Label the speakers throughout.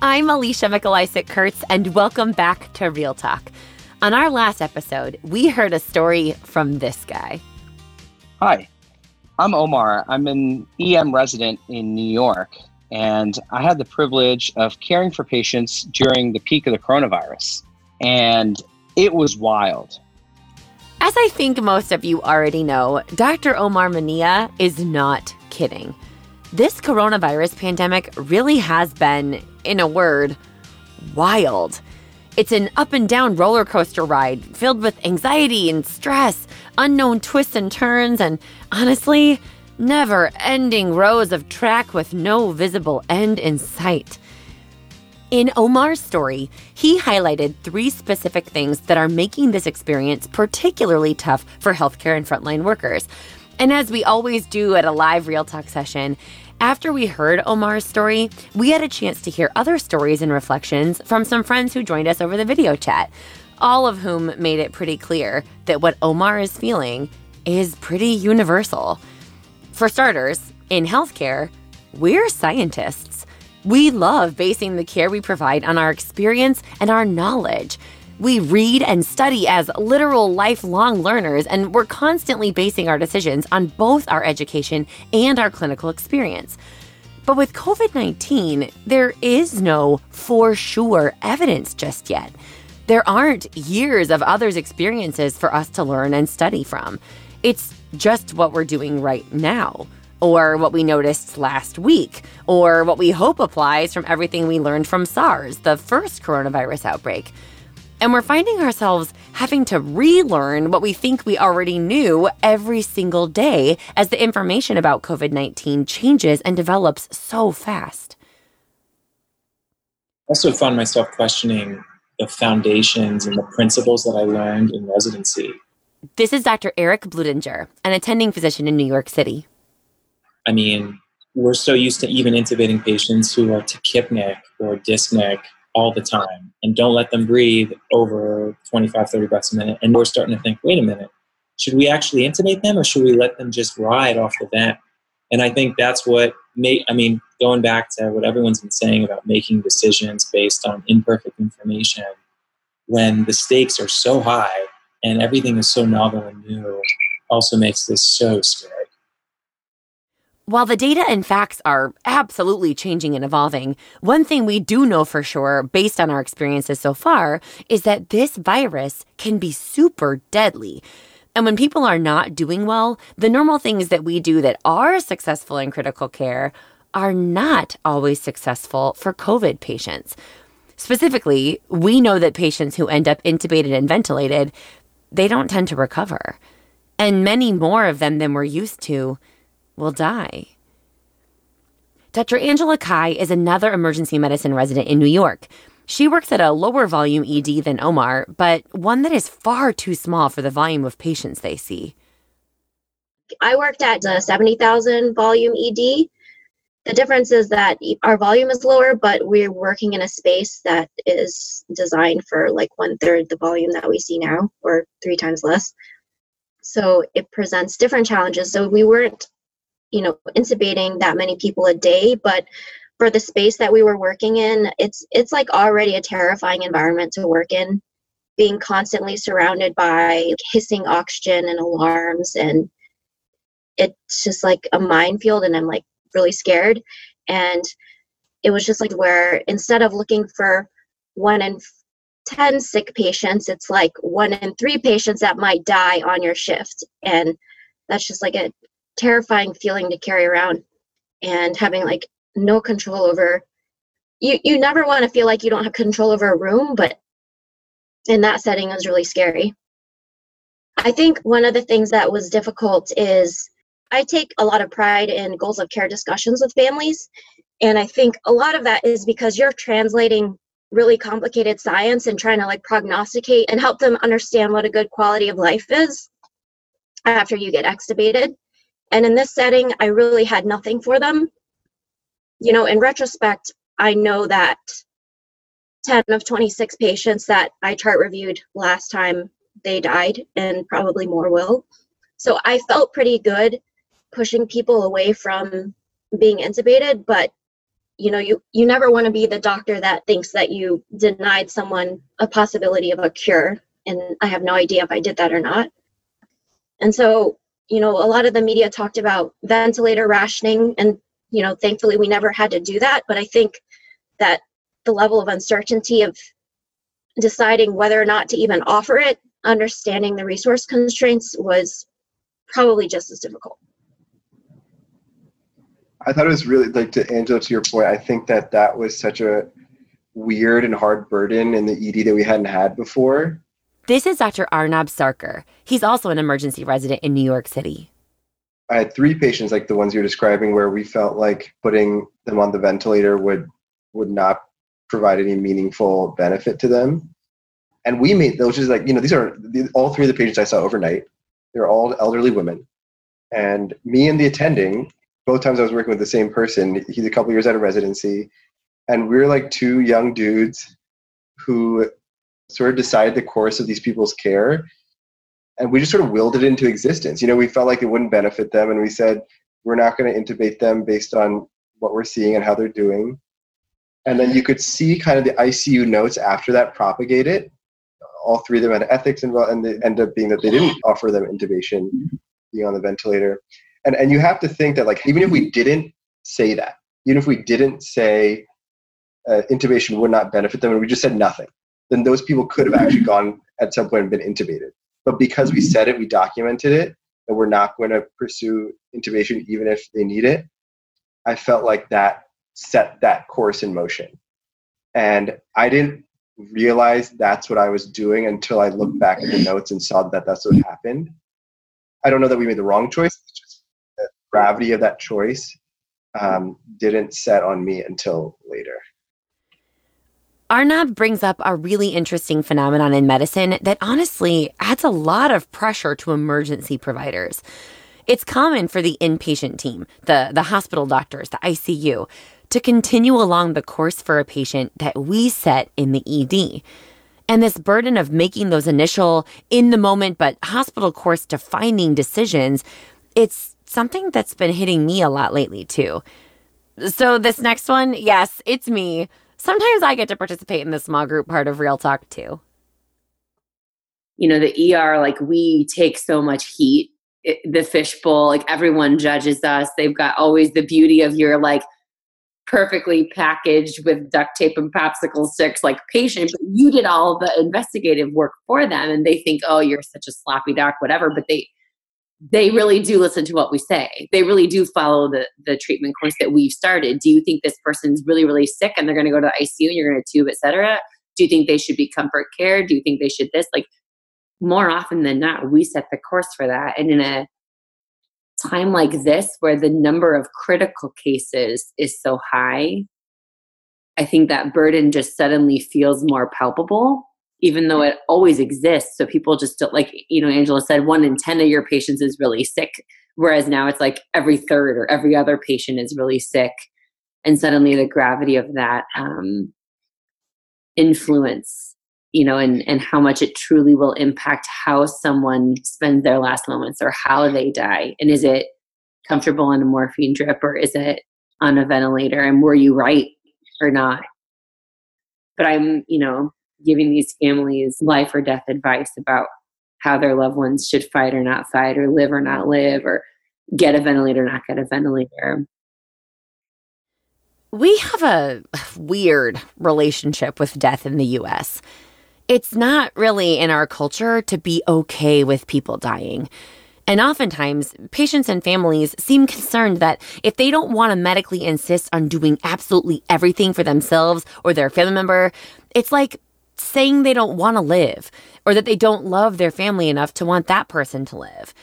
Speaker 1: I'm Alicia Mikolaycik Kurtz, and welcome back to Real Talk. On our last episode, we heard a story from this guy.
Speaker 2: Hi, I'm Omar. I'm an EM resident in New York, and I had the privilege of caring for patients during the peak of the coronavirus. And it was wild.
Speaker 1: As I think most of you already know, Dr. Omar Mania is not kidding. This coronavirus pandemic really has been, in a word, wild. It's an up and down roller coaster ride filled with anxiety and stress, unknown twists and turns, and honestly, never ending rows of track with no visible end in sight. In Omar's story, he highlighted three specific things that are making this experience particularly tough for healthcare and frontline workers. And as we always do at a live Real Talk session, after we heard Omar's story, we had a chance to hear other stories and reflections from some friends who joined us over the video chat, all of whom made it pretty clear that what Omar is feeling is pretty universal. For starters, in healthcare, we're scientists. We love basing the care we provide on our experience and our knowledge. We read and study as literal lifelong learners, and we're constantly basing our decisions on both our education and our clinical experience. But with COVID 19, there is no for sure evidence just yet. There aren't years of others' experiences for us to learn and study from. It's just what we're doing right now, or what we noticed last week, or what we hope applies from everything we learned from SARS, the first coronavirus outbreak. And we're finding ourselves having to relearn what we think we already knew every single day as the information about COVID 19 changes and develops so fast.
Speaker 3: I also found myself questioning the foundations and the principles that I learned in residency.
Speaker 1: This is Dr. Eric Bludinger, an attending physician in New York City.
Speaker 3: I mean, we're so used to even intubating patients who are tachypneic or dyspneic all the time and don't let them breathe over 25, 30 breaths a minute. And we're starting to think, wait a minute, should we actually intubate them or should we let them just ride off the vent? And I think that's what made, I mean, going back to what everyone's been saying about making decisions based on imperfect information, when the stakes are so high and everything is so novel and new, also makes this so scary.
Speaker 1: While the data and facts are absolutely changing and evolving, one thing we do know for sure, based on our experiences so far, is that this virus can be super deadly. And when people are not doing well, the normal things that we do that are successful in critical care are not always successful for COVID patients. Specifically, we know that patients who end up intubated and ventilated, they don't tend to recover. And many more of them than we're used to will die. Dr. Angela Kai is another emergency medicine resident in New York. She works at a lower volume ED than Omar, but one that is far too small for the volume of patients they see.
Speaker 4: I worked at uh, the 70,000 volume ED. The difference is that our volume is lower, but we're working in a space that is designed for like one third the volume that we see now, or three times less. So it presents different challenges. So we weren't you know intubating that many people a day but for the space that we were working in it's it's like already a terrifying environment to work in. Being constantly surrounded by hissing oxygen and alarms and it's just like a minefield and i'm like really scared. And it was just like where instead of looking for one in 10 sick patients it's like one in three patients that might die on your shift. And that's just like a terrifying feeling to carry around and having like no control over you you never want to feel like you don't have control over a room but in that setting was really scary. I think one of the things that was difficult is i take a lot of pride in goals of care discussions with families and i think a lot of that is because you're translating really complicated science and trying to like prognosticate and help them understand what a good quality of life is after you get extubated and in this setting, I really had nothing for them. You know, in retrospect, I know that 10 of 26 patients that I chart reviewed last time, they died, and probably more will. So I felt pretty good pushing people away from being intubated, but you know you you never want to be the doctor that thinks that you denied someone a possibility of a cure and i have no idea if i did that or not and so you know a lot of the media talked about ventilator rationing and you know thankfully we never had to do that but i think that the level of uncertainty of deciding whether or not to even offer it understanding the resource constraints was probably just as difficult
Speaker 5: I thought it was really like to Angela to your point. I think that that was such a weird and hard burden in the ED that we hadn't had before.
Speaker 1: This is Dr. Arnab Sarkar. He's also an emergency resident in New York City.
Speaker 5: I had three patients like the ones you're describing where we felt like putting them on the ventilator would would not provide any meaningful benefit to them. And we made those just like, you know, these are all three of the patients I saw overnight. They're all elderly women. And me and the attending both times I was working with the same person. He's a couple years out of residency, and we are like two young dudes who sort of decided the course of these people's care, and we just sort of willed it into existence. You know, we felt like it wouldn't benefit them, and we said we're not going to intubate them based on what we're seeing and how they're doing. And then you could see kind of the ICU notes after that propagated. All three of them had ethics involved, and they end up being that they didn't offer them intubation being on the ventilator and and you have to think that like even if we didn't say that even if we didn't say uh, intubation would not benefit them and we just said nothing then those people could have actually gone at some point and been intubated. But because we said it we documented it that we're not going to pursue intubation even if they need it i felt like that set that course in motion. And i didn't realize that's what i was doing until i looked back at the notes and saw that that's what happened. I don't know that we made the wrong choice the gravity of that choice um, didn't set on me until later.
Speaker 1: Arnab brings up a really interesting phenomenon in medicine that honestly adds a lot of pressure to emergency providers. It's common for the inpatient team, the, the hospital doctors, the ICU, to continue along the course for a patient that we set in the ED. And this burden of making those initial, in the moment, but hospital course defining decisions, it's something that's been hitting me a lot lately, too. So, this next one, yes, it's me. Sometimes I get to participate in the small group part of Real Talk, too.
Speaker 6: You know, the ER, like, we take so much heat. It, the fishbowl, like, everyone judges us. They've got always the beauty of your, like, perfectly packaged with duct tape and popsicle sticks like patient but you did all the investigative work for them and they think oh you're such a sloppy doc whatever but they they really do listen to what we say. They really do follow the the treatment course that we've started. Do you think this person's really really sick and they're going to go to the ICU and you're going to tube, etc.? Do you think they should be comfort care? Do you think they should this? Like more often than not, we set the course for that. And in a time like this, where the number of critical cases is so high, I think that burden just suddenly feels more palpable even though it always exists. So people just don't like, you know, Angela said one in 10 of your patients is really sick. Whereas now it's like every third or every other patient is really sick. And suddenly the gravity of that um, influence, you know, and, and how much it truly will impact how someone spends their last moments or how they die. And is it comfortable on a morphine drip or is it on a ventilator? And were you right or not? But I'm, you know, giving these families life or death advice about how their loved ones should fight or not fight or live or not live or get a ventilator or not get a ventilator
Speaker 1: we have a weird relationship with death in the US. It's not really in our culture to be okay with people dying. And oftentimes, patients and families seem concerned that if they don't want to medically insist on doing absolutely everything for themselves or their family member, it's like saying they don't want to live or that they don't love their family enough to want that person to live.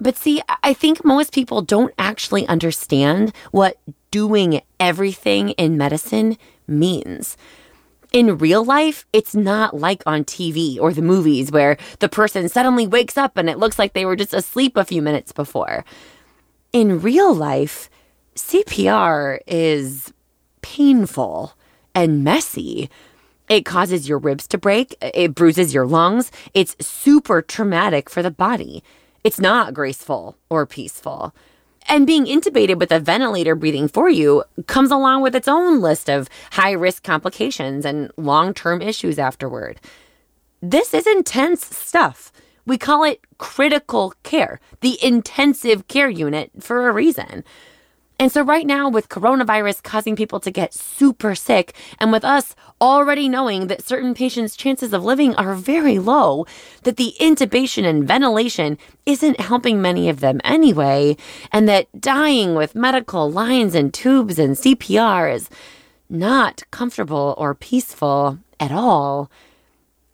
Speaker 1: But see, I think most people don't actually understand what doing everything in medicine means. In real life, it's not like on TV or the movies where the person suddenly wakes up and it looks like they were just asleep a few minutes before. In real life, CPR is painful and messy. It causes your ribs to break, it bruises your lungs. It's super traumatic for the body. It's not graceful or peaceful. And being intubated with a ventilator breathing for you comes along with its own list of high risk complications and long term issues afterward. This is intense stuff. We call it critical care, the intensive care unit for a reason. And so, right now, with coronavirus causing people to get super sick, and with us already knowing that certain patients' chances of living are very low, that the intubation and ventilation isn't helping many of them anyway, and that dying with medical lines and tubes and CPR is not comfortable or peaceful at all,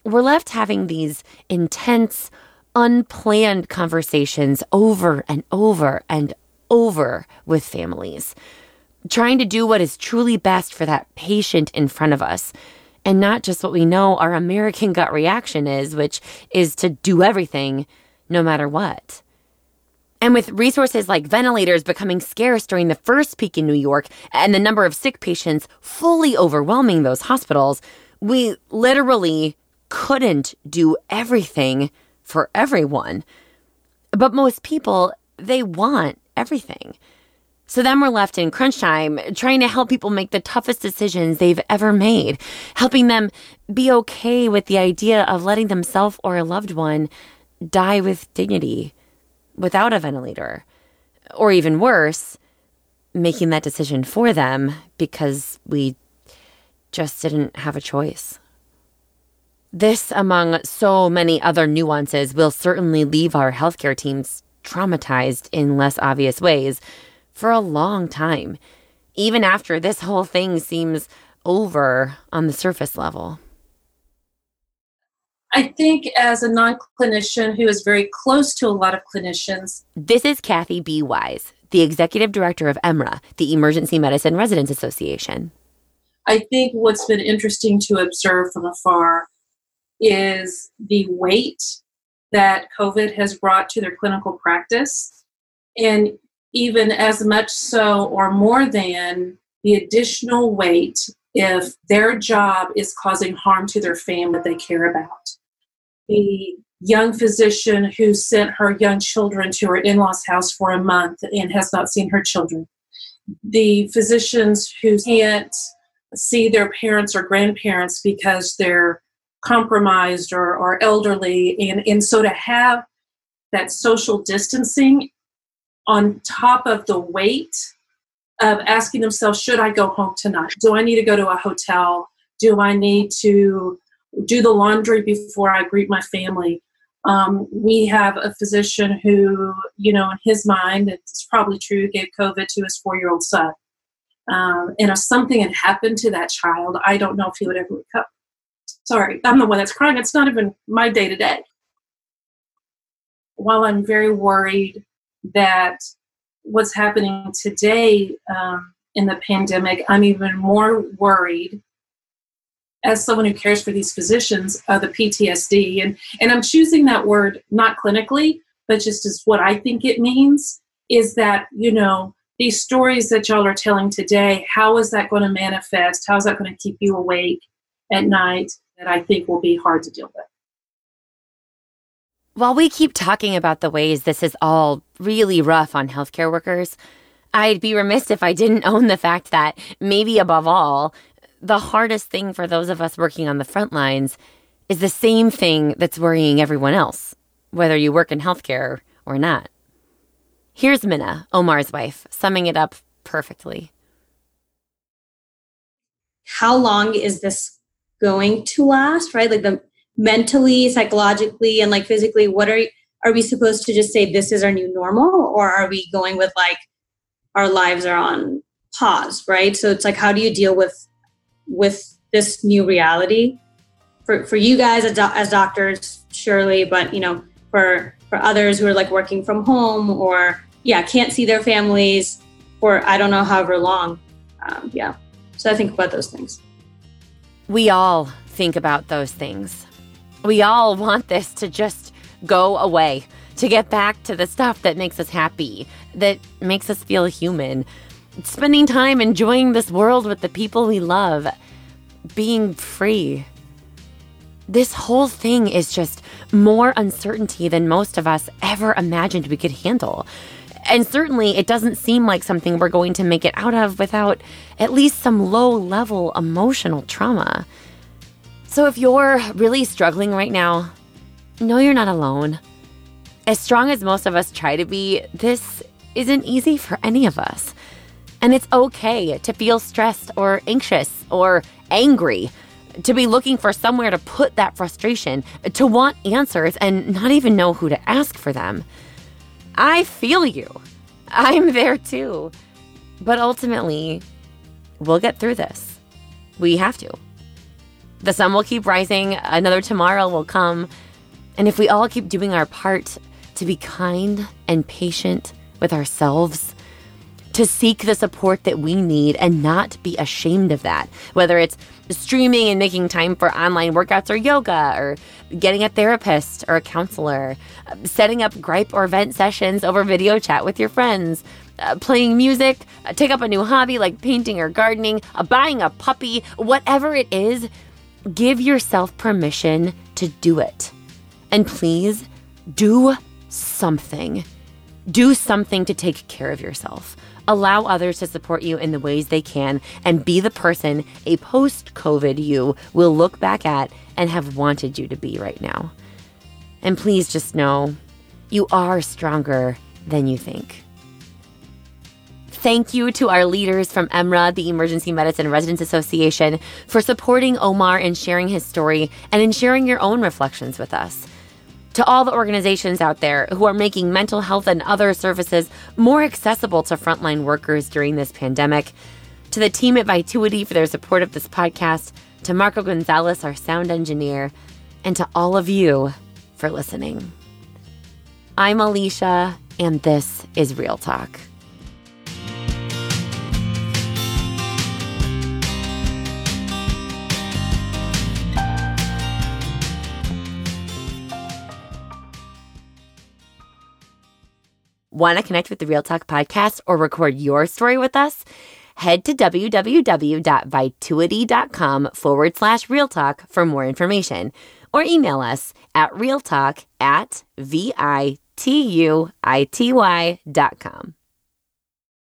Speaker 1: we're left having these intense, unplanned conversations over and over and over with families, trying to do what is truly best for that patient in front of us. And not just what we know our American gut reaction is, which is to do everything no matter what. And with resources like ventilators becoming scarce during the first peak in New York and the number of sick patients fully overwhelming those hospitals, we literally couldn't do everything for everyone. But most people, they want everything. So then we're left in crunch time trying to help people make the toughest decisions they've ever made, helping them be okay with the idea of letting themselves or a loved one die with dignity without a ventilator. Or even worse, making that decision for them because we just didn't have a choice. This, among so many other nuances, will certainly leave our healthcare teams traumatized in less obvious ways for a long time, even after this whole thing seems over on the surface level.
Speaker 7: I think, as a non clinician who is very close to a lot of clinicians,
Speaker 1: this is Cathey B. Wise, the executive director of EMRA, the Emergency Medicine Residents Association.
Speaker 7: I think what's been interesting to observe from afar is the weight that COVID has brought to their clinical practice, and even as much so or more than the additional weight if their job is causing harm to their family they care about. The young physician who sent her young children to her in law's house for a month and has not seen her children. The physicians who can't see their parents or grandparents because they're compromised or, or elderly. And, and so to have that social distancing on top of the weight of asking themselves, should I go home tonight? Do I need to go to a hotel? Do I need to do the laundry before I greet my family? Um, we have a physician who, you know, in his mind, it's probably true, gave COVID to his four year old son. Um, and if something had happened to that child, I don't know if he would ever recover. Sorry, I'm the one that's crying. It's not even my day to day. While I'm very worried that what's happening today um, in the pandemic, I'm even more worried as someone who cares for these physicians of the PTSD. And, and I'm choosing that word not clinically, but just as what I think it means is that, you know, these stories that y'all are telling today, how is that going to manifest? How is that going to keep you awake at night? that I think will be hard to deal with.
Speaker 1: While we keep talking about the ways this is all really rough on healthcare workers, I'd be remiss if I didn't own the fact that, maybe above all, the hardest thing for those of us working on the front lines is the same thing that's worrying everyone else, whether you work in healthcare or not. Here's Minna, Omar's wife, summing it up perfectly.
Speaker 8: How long is this going to last, right? Like the mentally, psychologically, and like physically, what are are we supposed to just say this is our new normal, or are we going with like our lives are on pause, right? So it's like how do you deal with with this new reality for for you guys as, as doctors, surely, but you know for for others who are like working from home or yeah can't see their families for I don't know however long. Um, yeah, so I think about those things.
Speaker 1: We all think about those things. We all want this to just go away, to get back to the stuff that makes us happy, that makes us feel human. Spending time enjoying this world with the people we love, being free. This whole thing is just more uncertainty than most of us ever imagined we could handle. And certainly, it doesn't seem like something we're going to make it out of without at least some low level emotional trauma. So, if you're really struggling right now, know you're not alone. As strong as most of us try to be, this isn't easy for any of us. And it's okay to feel stressed or anxious or angry, to be looking for somewhere to put that frustration, to want answers and not even know who to ask for them. I feel you. I'm there too. But ultimately, we'll get through this. We have to. The sun will keep rising, another tomorrow will come. And if we all keep doing our part to be kind and patient with ourselves, to seek the support that we need and not be ashamed of that, whether it's streaming and making time for online workouts or yoga, or getting a therapist or a counselor, setting up gripe or vent sessions over video chat with your friends, uh, playing music, uh, take up a new hobby like painting or gardening, uh, buying a puppy, whatever it is, give yourself permission to do it. And please do something. Do something to take care of yourself. Allow others to support you in the ways they can and be the person a post COVID you will look back at and have wanted you to be right now. And please just know you are stronger than you think. Thank you to our leaders from EMRA, the Emergency Medicine Residents Association, for supporting Omar and sharing his story and in sharing your own reflections with us to all the organizations out there who are making mental health and other services more accessible to frontline workers during this pandemic, to the team at Vituity for their support of this podcast, to Marco Gonzalez, our sound engineer, and to all of you for listening. I'm Alicia, and this is Real Talk. Want to connect with the Real Talk podcast or record your story with us? Head to www.vituity.com forward slash real talk for more information or email us at realtalk at V-I-T-U-I-T-Y dot com.